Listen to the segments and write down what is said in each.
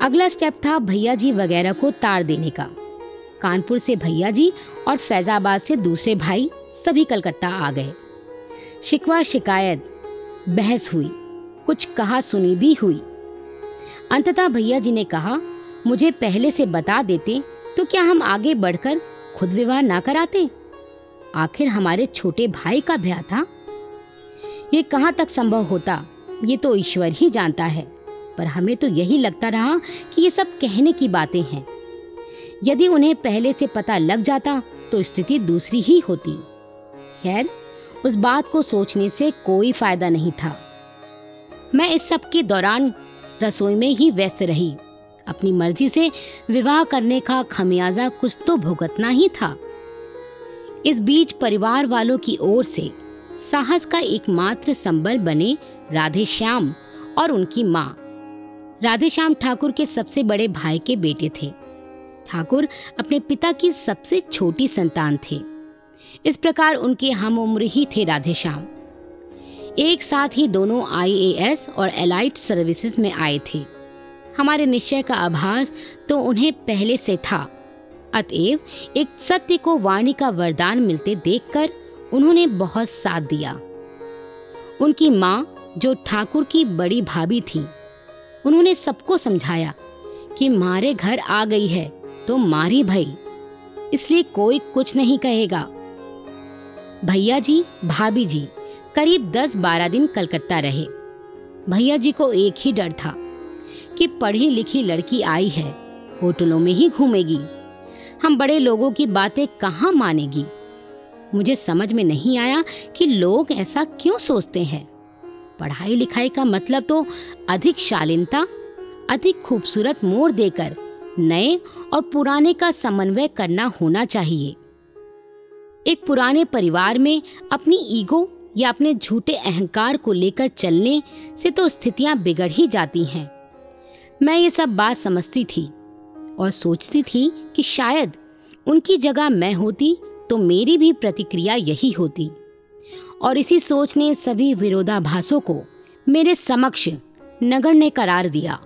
अगला स्टेप था भैया जी वगैरह को तार देने का। कानपुर से भैया जी और फैजाबाद से दूसरे भाई सभी कलकत्ता आ गए। शिकवा शिकायत, बहस हुई, कुछ कहा सुनी भी हुई। अंततः भैया जी ने कहा, मुझे पहले से बता देते तो क्या हम आगे बढ़कर खुद विवाह ना कराते? आखिर हमारे छोटे भाई का ब्याह था? ये कहाँ तक संभव होता, ये तो ईश्वर ही जानता है। पर हमें तो यही लगता रहा कि ये सब कहने की बातें हैं। यदि उन्हें पहले से पता लग जाता तो स्थिति दूसरी ही होती। खैर, उस बात को सोचने से कोई फ़ायदा नहीं था। मैं इस सब के दौरान रसोई में ही व्यस्त रही। अपनी मर्ज़ी से विवाह करने का खमियाजा कुछ तो भुगतना ही था। इस बीच परिवार वालों की ओर से साहस का एकमात्र संबल बने राधे श्याम और उनकी माँ। राधे श्याम ठाकुर के सबसे बड़े भाई के बेटे थे। ठाकुर अपने पिता की सबसे छोटी संतान थे। इस प्रकार उनके हम उम्र ही थे राधे श्याम एक साथ ही दोनों आईएएस और एलाइट सर्विसेज़ में आए थे। हमारे निश्चय का आभास तो उन्हें पहले से था। अतएव एक सत्य को वाणी का वरदान मिलते देखकर उन्होंने बहुत साथ दिया। उनकी माँ, जो ठाकुर की बड़ी भाभी थी उन्होंने सबको समझाया कि मारे घर आ गई है तो मारी भई। इसलिए कोई कुछ नहीं कहेगा। भैया जी, भाभी जी, करीब दस बारह दिन कलकत्ता रहे। भैया जी को एक ही डर था कि पढ़ी लिखी लड़की आई है, होटलों में ही घूमेगी। हम बड़े लोगों की बातें कहाँ मानेगी? मुझे समझ में नहीं आया कि लोग ऐसा क्यों सोचते हैं। पढ़ाई लिखाई का मतलब तो अधिक शालीनता, अधिक खूबसूरत मोड़ देकर नए और पुराने का समन्वय करना होना चाहिए। एक पुराने परिवार में अपनी ईगो या अपने झूठे अहंकार को लेकर चलने से तो स्थितियाँ बिगड़ ही जाती हैं। मैं ये सब बात समझती थी और सोचती थी कि शायद उनकी जगह मैं होती तो मेरी भी प्रतिक्रिया यही होती। और इसी सोच ने सभी विरोधाभासों को मेरे समक्ष नगण्य करार दिया।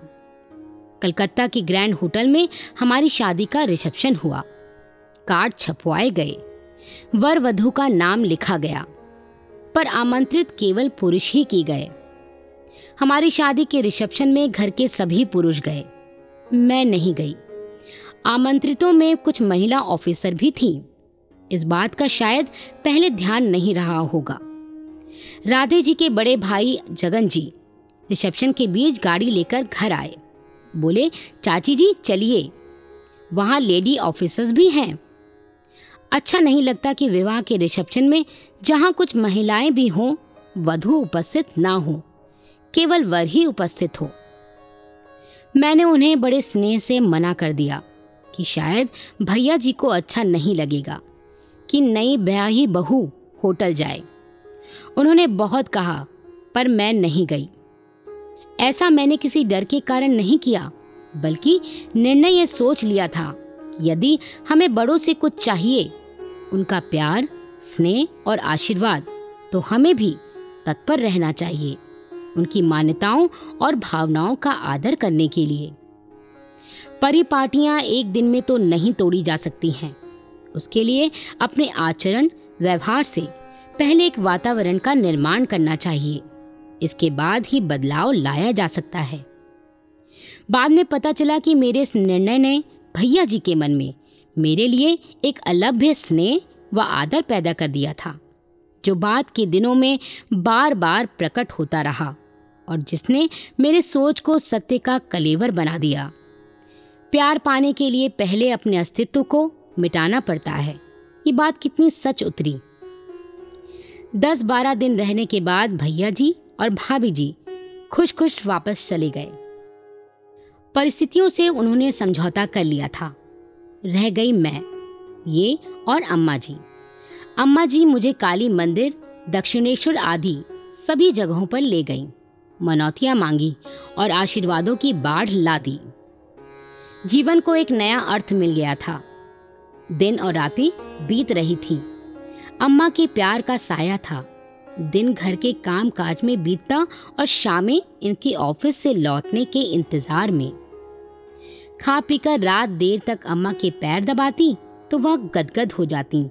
कलकत्ता की ग्रैंड होटल में हमारी शादी का रिसेप्शन हुआ। कार्ड छपवाए गए। वर वधु का नाम लिखा गया। पर आमंत्रित केवल पुरुष ही की गए। हमारी शादी के रिसेप्शन में घर के सभी पुरुष गए। मैं नहीं गई। आमंत्रितों में कुछ महिला ऑफिसर भी थीं। इस बात का शायद पहले ध्यान नहीं रहा होगा। राधे जी के बड़े भाई जगन जी रिसेप्शन के बीच गाड़ी लेकर घर आए। बोले, चाची जी, चलिए। वहाँ लेडी ऑफिसर्स भी हैं। अच्छा नहीं लगता कि विवाह के रिसेप्शन में जहाँ कुछ महिलाएँ भी हों, वधु उपस्थित ना हो, केवल वर ही उपस्थित हो। मैंने उन्हें बड़े स्नेह से मना कर दिया कि शायद भैया जी को अच्छा नहीं लगेगा कि नई ब्याही बहू होटल जाए। उन्होंने बहुत कहा, पर मैं नहीं गई। ऐसा मैंने किसी डर के कारण नहीं किया, बल्कि निर्णय ये सोच लिया था कि यदि हमें बड़ों से कुछ चाहिए, उनका प्यार, स्नेह और आशीर्वाद तो हमें भी तत्पर रहना चाहिए, उनकी मान्यताओं और भावनाओं का आदर करने के लिए। परिपाटियाँ एक दिन में तो नहीं तोड़ी जा सकती हैं। उसके लिए अपने आचरण, व्यवहार से पहले एक वातावरण का निर्माण करना चाहिए। इसके बाद ही बदलाव लाया जा सकता है। बाद में पता चला कि मेरे इस निर्णय ने भैया जी के मन में मेरे लिए एक अलभ्य स्नेह व आदर पैदा कर दिया था, जो बाद के दिनों में बार बार प्रकट होता रहा और जिसने मेरे सोच को सत्य का कलेवर बना दिया। प्यार पाने के लिए पहले अपने अस्तित्व को मिटाना पड़ता है। ये बात कितनी सच उतरी। दस बारह दिन रहने के बाद भैया जी और भाभी जी खुश खुश वापस चले गए। परिस्थितियों से उन्होंने समझौता कर लिया था। रह गई मैं, ये और अम्मा जी अम्मा जी मुझे काली मंदिर, दक्षिणेश्वर आदि सभी जगहों पर ले गईं, मनौतियाँ मांगी और आशीर्वादों की बाढ़ ला दी। जीवन को एक नया अर्थ मिल गया था। दिन और रातें बीत रही थी। अम्मा के प्यार का साया था। दिन घर के काम काज में बीतता और शामें इनके ऑफ़िस से लौटने के इंतज़ार में। खा पीकर रात देर तक अम्मा के पैर दबाती तो वह गदगद हो जाती।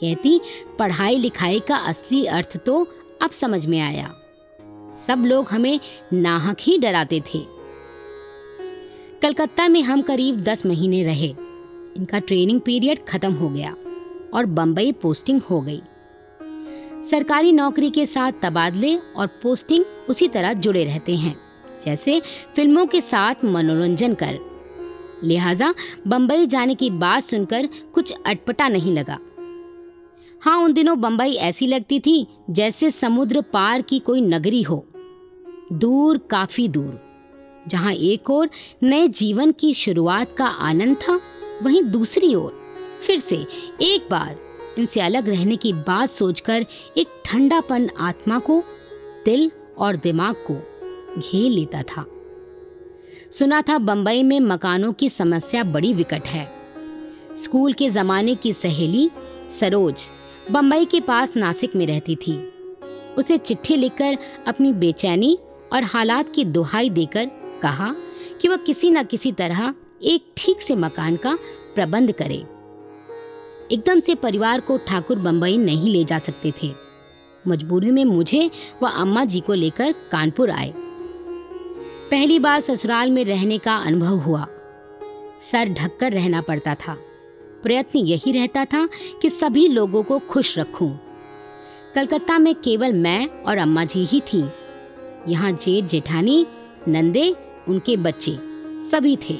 कहती, पढ़ाई लिखाई का असली अर्थ तो अब समझ में आया। सब लोग हमें नाहक ही डराते थे। कलकत्ता में हम करीब दस महीने रहे। इनका ट्रेनिंग पीरियड खत्म हो गया। और बम्बई पोस्टिंग हो गई। सरकारी नौकरी के साथ तबादले और पोस्टिंग उसी तरह जुड़े रहते हैं, जैसे फ़िल्मों के साथ मनोरंजन कर। लिहाजा बम्बई जाने की बात सुनकर कुछ अटपटा नहीं लगा। हाँ उन दिनों बम्बई ऐसी लगती थी जैसे समुद्र पार की कोई नगरी हो। दूर काफ़ी दूर, जहाँ एक ओर नए जीवन की शुरुआत का आनंद था, वहीं दूसरी ओर फिर से एक बार इनसे अलग रहने की बात सोचकर एक ठंडापन आत्मा को, दिल और दिमाग को घेर लेता था। सुना था बंबई में मकानों की समस्या बड़ी विकट है। स्कूल के जमाने की सहेली सरोज बंबई के पास नासिक में रहती थी। उसे चिट्ठी लिखकर अपनी बेचैनी और हालात की दुहाई देकर कहा कि वह किसी न किसी तरह एक ठीक से मकान का प्रबंध करे। एकदम से परिवार को ठाकुर बंबई नहीं ले जा सकते थे। मजबूरी में मुझे व अम्मा जी को लेकर कानपुर आए। पहली बार ससुराल में रहने का अनुभव हुआ। सर ढककर रहना पड़ता था। प्रयत्न यही रहता था कि सभी लोगों को खुश रखूँ। कलकत्ता में केवल मैं और अम्मा जी ही थी। यहाँ जेठ जेठानी, नंदे, उनके बच्चे, सभी थे।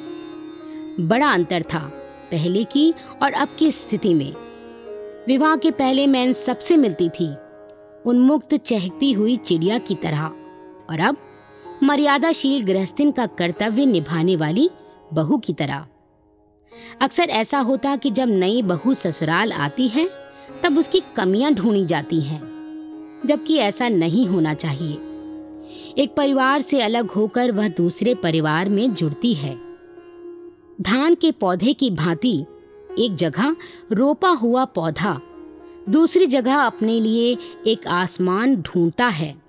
बड़ा अंतर था। पहले की और अब की स्थिति में। विवाह के पहले मैं इन सबसे मिलती थी। उन्मुक्त चहकती हुई चिड़िया की तरह। और अब मर्यादाशील गृहस्थिन का कर्तव्य निभाने वाली बहू की तरह। अक्सर ऐसा होता कि जब नई बहू ससुराल आती है, तब उसकी कमियाँ ढूंढी जाती हैं, जबकि ऐसा नहीं होना चाहिए। एक परिवार से अलग होकर वह दूसरे परिवार में जुड़ती है। धान के पौधे की भांति एक जगह रोपा हुआ पौधा, दूसरी जगह अपने लिए एक आसमान ढूंढता है।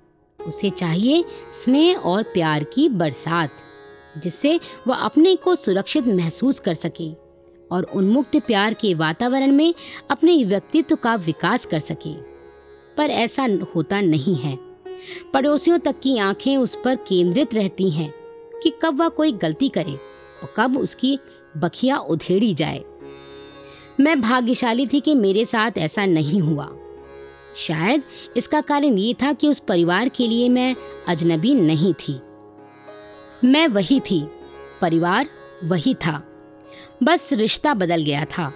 उसे चाहिए स्नेह और प्यार की बरसात, जिससे वह अपने को सुरक्षित महसूस कर सके और उन्मुक्त प्यार के वातावरण में अपने व्यक्तित्व का विकास कर सके। पर ऐसा होता नहीं है। पड़ोसियों तक की आँखें उस पर केंद्रित रहती हैं कि कब वह कोई गलती करे। कब उसकी बखिया उधेड़ी जाए। मैं भाग्यशाली थी कि मेरे साथ ऐसा नहीं हुआ। शायद इसका कारण ये था कि उस परिवार के लिए मैं अजनबी नहीं थी। मैं वही थी। परिवार वही था। बस रिश्ता बदल गया था।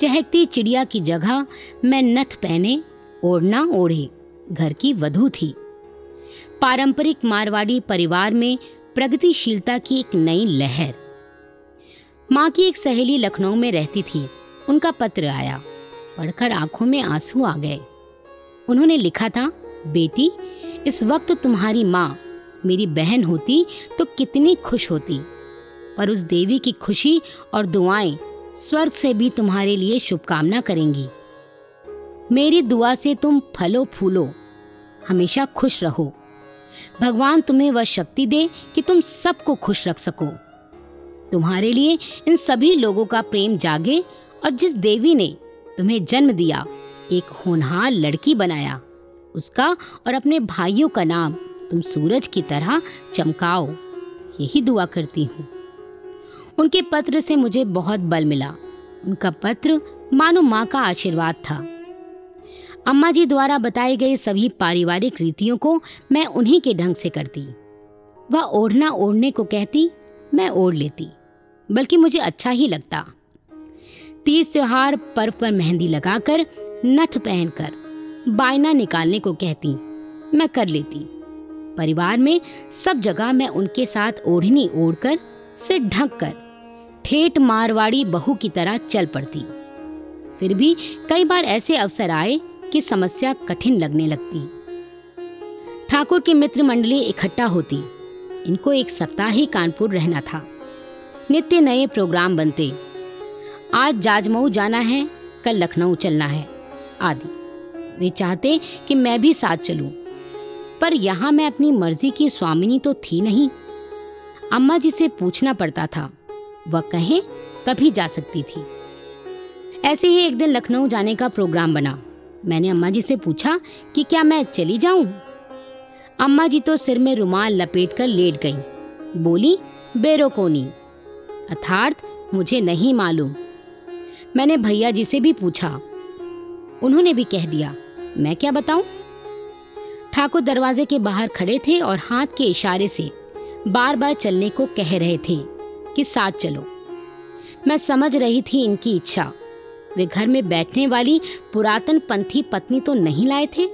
चहकती चिड़िया की जगह मैं नथ पहने ओढ़ना ओढ़े। घर की वधु थी। पारंपरिक मारवाड़ी परिवार में प्रगतिशीलता की एक नई लहर। माँ की एक सहेली लखनऊ में रहती थी। उनका पत्र आया। पढ़कर आँखों में आँसू आ गए। उन्होंने लिखा था, बेटी, इस वक्त तुम्हारी माँ, मेरी बहन होती तो कितनी खुश होती। पर उस देवी की खुशी और दुआएँ स्वर्ग से भी तुम्हारे लिए शुभकामना करेंगी। मेरी दुआ से तुम फलो फूलो। हमेशा खुश रहो। भगवान तुम्हें वह शक्ति दे कि तुम सबको खुश रख सको। तुम्हारे लिए इन सभी लोगों का प्रेम जागे और जिस देवी ने तुम्हें जन्म दिया, एक होनहार लड़की बनाया, उसका और अपने भाइयों का नाम तुम सूरज की तरह चमकाओ। यही दुआ करती हूँ। उनके पत्र से मुझे बहुत बल मिला। उनका पत्र मानो माँ का आशीर्वाद था। अम्मा जी द्वारा बताई गई सभी पारिवारिक रीतियों को मैं उन्हीं के ढंग से करती। वह ओढ़ना ओढ़ने को कहती, मैं ओढ़ लेती, बल्कि मुझे अच्छा ही लगता। तीज त्योहार पर्व पर मेहंदी लगाकर, नथ पहनकर, बायना निकालने को कहती, मैं कर लेती। परिवार में सब जगह मैं उनके साथ ओढ़नी ओढ़कर से ढक कर ठेठ मारवाड़ी बहू की तरह चल पड़ती। फिर भी कई बार ऐसे अवसर आए कि समस्या कठिन लगने लगती। ठाकुर की मित्र मंडली इकट्ठा होती। इनको एक सप्ताह ही कानपुर रहना था। नित्य नए प्रोग्राम बनते। आज जाजमऊ जाना है कल लखनऊ चलना है आदि। वे चाहते कि मैं भी साथ चलूँ, पर यहाँ मैं अपनी मर्ज़ी की स्वामिनी तो थी नहीं। अम्मा जी से पूछना पड़ता था। वह कहें तभी जा सकती थी। ऐसे ही एक दिन लखनऊ जाने का प्रोग्राम बना। मैंने अम्मा जी से पूछा कि क्या मैं चली जाऊँ? अम्मा जी तो सिर में रुमाल लपेट कर लेट गईं। बोली, बेरोकोनी। अर्थात मुझे नहीं मालूम। मैंने भैया जी से भी पूछा। उन्होंने भी कह दिया, मैं क्या बताऊँ? ठाकुर दरवाजे के बाहर खड़े थे और हाथ के इशारे से बार बार चलने को कह रहे थे कि साथ चलो। मैं समझ रही थी इनकी इच्छा। वे घर में बैठने वाली पुरातन पंथी पत्नी तो नहीं लाए थे?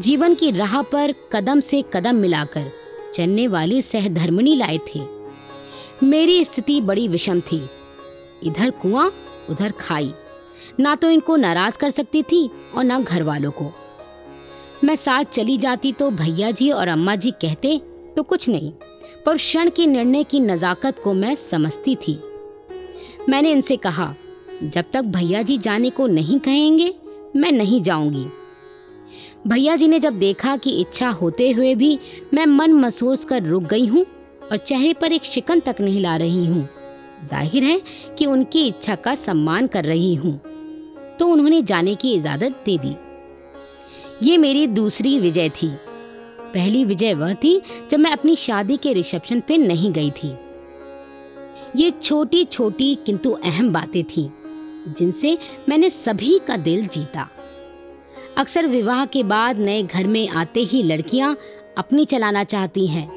जीवन की राह पर कदम से कदम मिलाकर चलने वाली सहधर्मिणी लाए थे। मेरी स्थिति बड़ी विषम थी। इधर कुआँ, उधर खाई। ना तो इनको नाराज़ कर सकती थी और ना घर वालों को। मैं साथ चली जाती तो भैया जी और अम्मा जी कहते तो कुछ नहीं, पर क्षण के निर्णय की नजाकत को मैं समझती थी। मैंने इनसे कहा जब तक भैया जी जाने को नहीं कहेंगे, मैं नहीं जाऊँगी। भैया जी ने जब देखा कि इच्छा होते हुए भी मैं मन महसूस कर रुक गई हूँ और चेहरे पर एक शिकन तक नहीं ला रही हूँ, ज़ाहिर है कि उनकी इच्छा का सम्मान कर रही हूँ तो उन्होंने जाने की इजाज़त दे दी। ये मेरी दूसरी विजय थी। पहली विजय वह थी जब मैं अपनी शादी के रिसेप्शन पे नहीं गई थी। ये छोटी छोटी किंतु अहम बातें थी। जिनसे मैंने सभी का दिल जीता। अक्सर विवाह के बाद नए घर में आते ही लड़कियाँ अपनी चलाना चाहती हैं।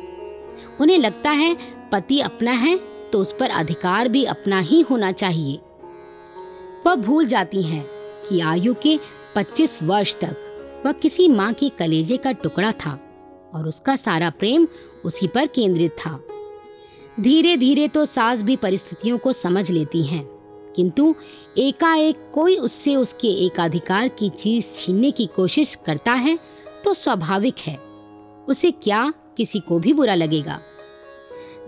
उन्हें लगता है, पति अपना है तो उस पर अधिकार भी अपना ही होना चाहिए। वह भूल जाती हैं कि आयु के 25 वर्ष तक वह किसी माँ के कलेजे का टुकड़ा था और उसका सारा प्रेम उसी पर केंद्रित था। धीरे धीरे तो सास भी परिस्थितियों को समझ लेती हैं। किंतु एकाएक कोई उससे उसके एकाधिकार की चीज़ छीनने की कोशिश करता है तो स्वाभाविक है। उसे क्या किसी को भी बुरा लगेगा।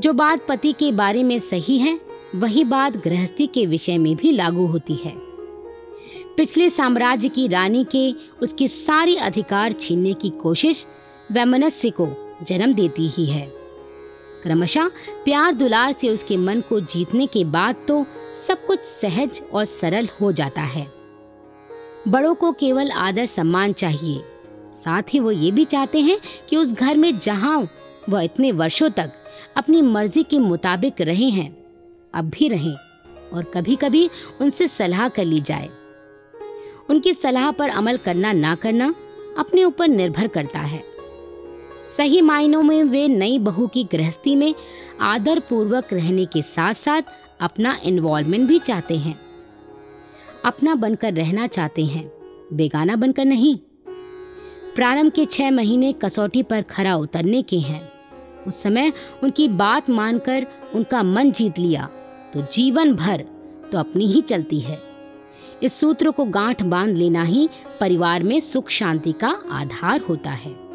जो बात पति के बारे में सही है, वही बात गृहस्थी के विषय में भी लागू होती है। पिछले साम्राज्य की रानी के उसके सारी अधिकार छीनने की कोशिश वैमनस्य को जन्म देती ही है। क्रमशः प्यार दुलार से उसके मन को जीतने के बाद तो सब कुछ सहज और सरल हो जाता है। बड़ों को केवल आदर सम्मान चाहिए। साथ ही वो ये भी चाहते हैं कि उस घर में जहाँ वह इतने वर्षों तक अपनी मर्ज़ी के मुताबिक रहे हैं, अब भी रहें और कभी कभी उनसे सलाह कर ली जाए। उनकी सलाह पर अमल करना ना करना अपने ऊपर निर्भर करता है। सही मायनों में वे नई बहू की गृहस्थी में आदर पूर्वक रहने के साथ साथ अपना इन्वॉल्वमेंट भी चाहते हैं। अपना बनकर रहना चाहते हैं, बेगाना बनकर नहीं। प्रारंभ के छह महीने कसौटी पर खरा उतरने के हैं। उस समय उनकी बात मानकर उनका मन जीत लिया तो जीवन भर तो अपनी ही चलती है। इस सूत्र को गांठ बाँध लेना ही परिवार में सुख शांति का आधार होता है।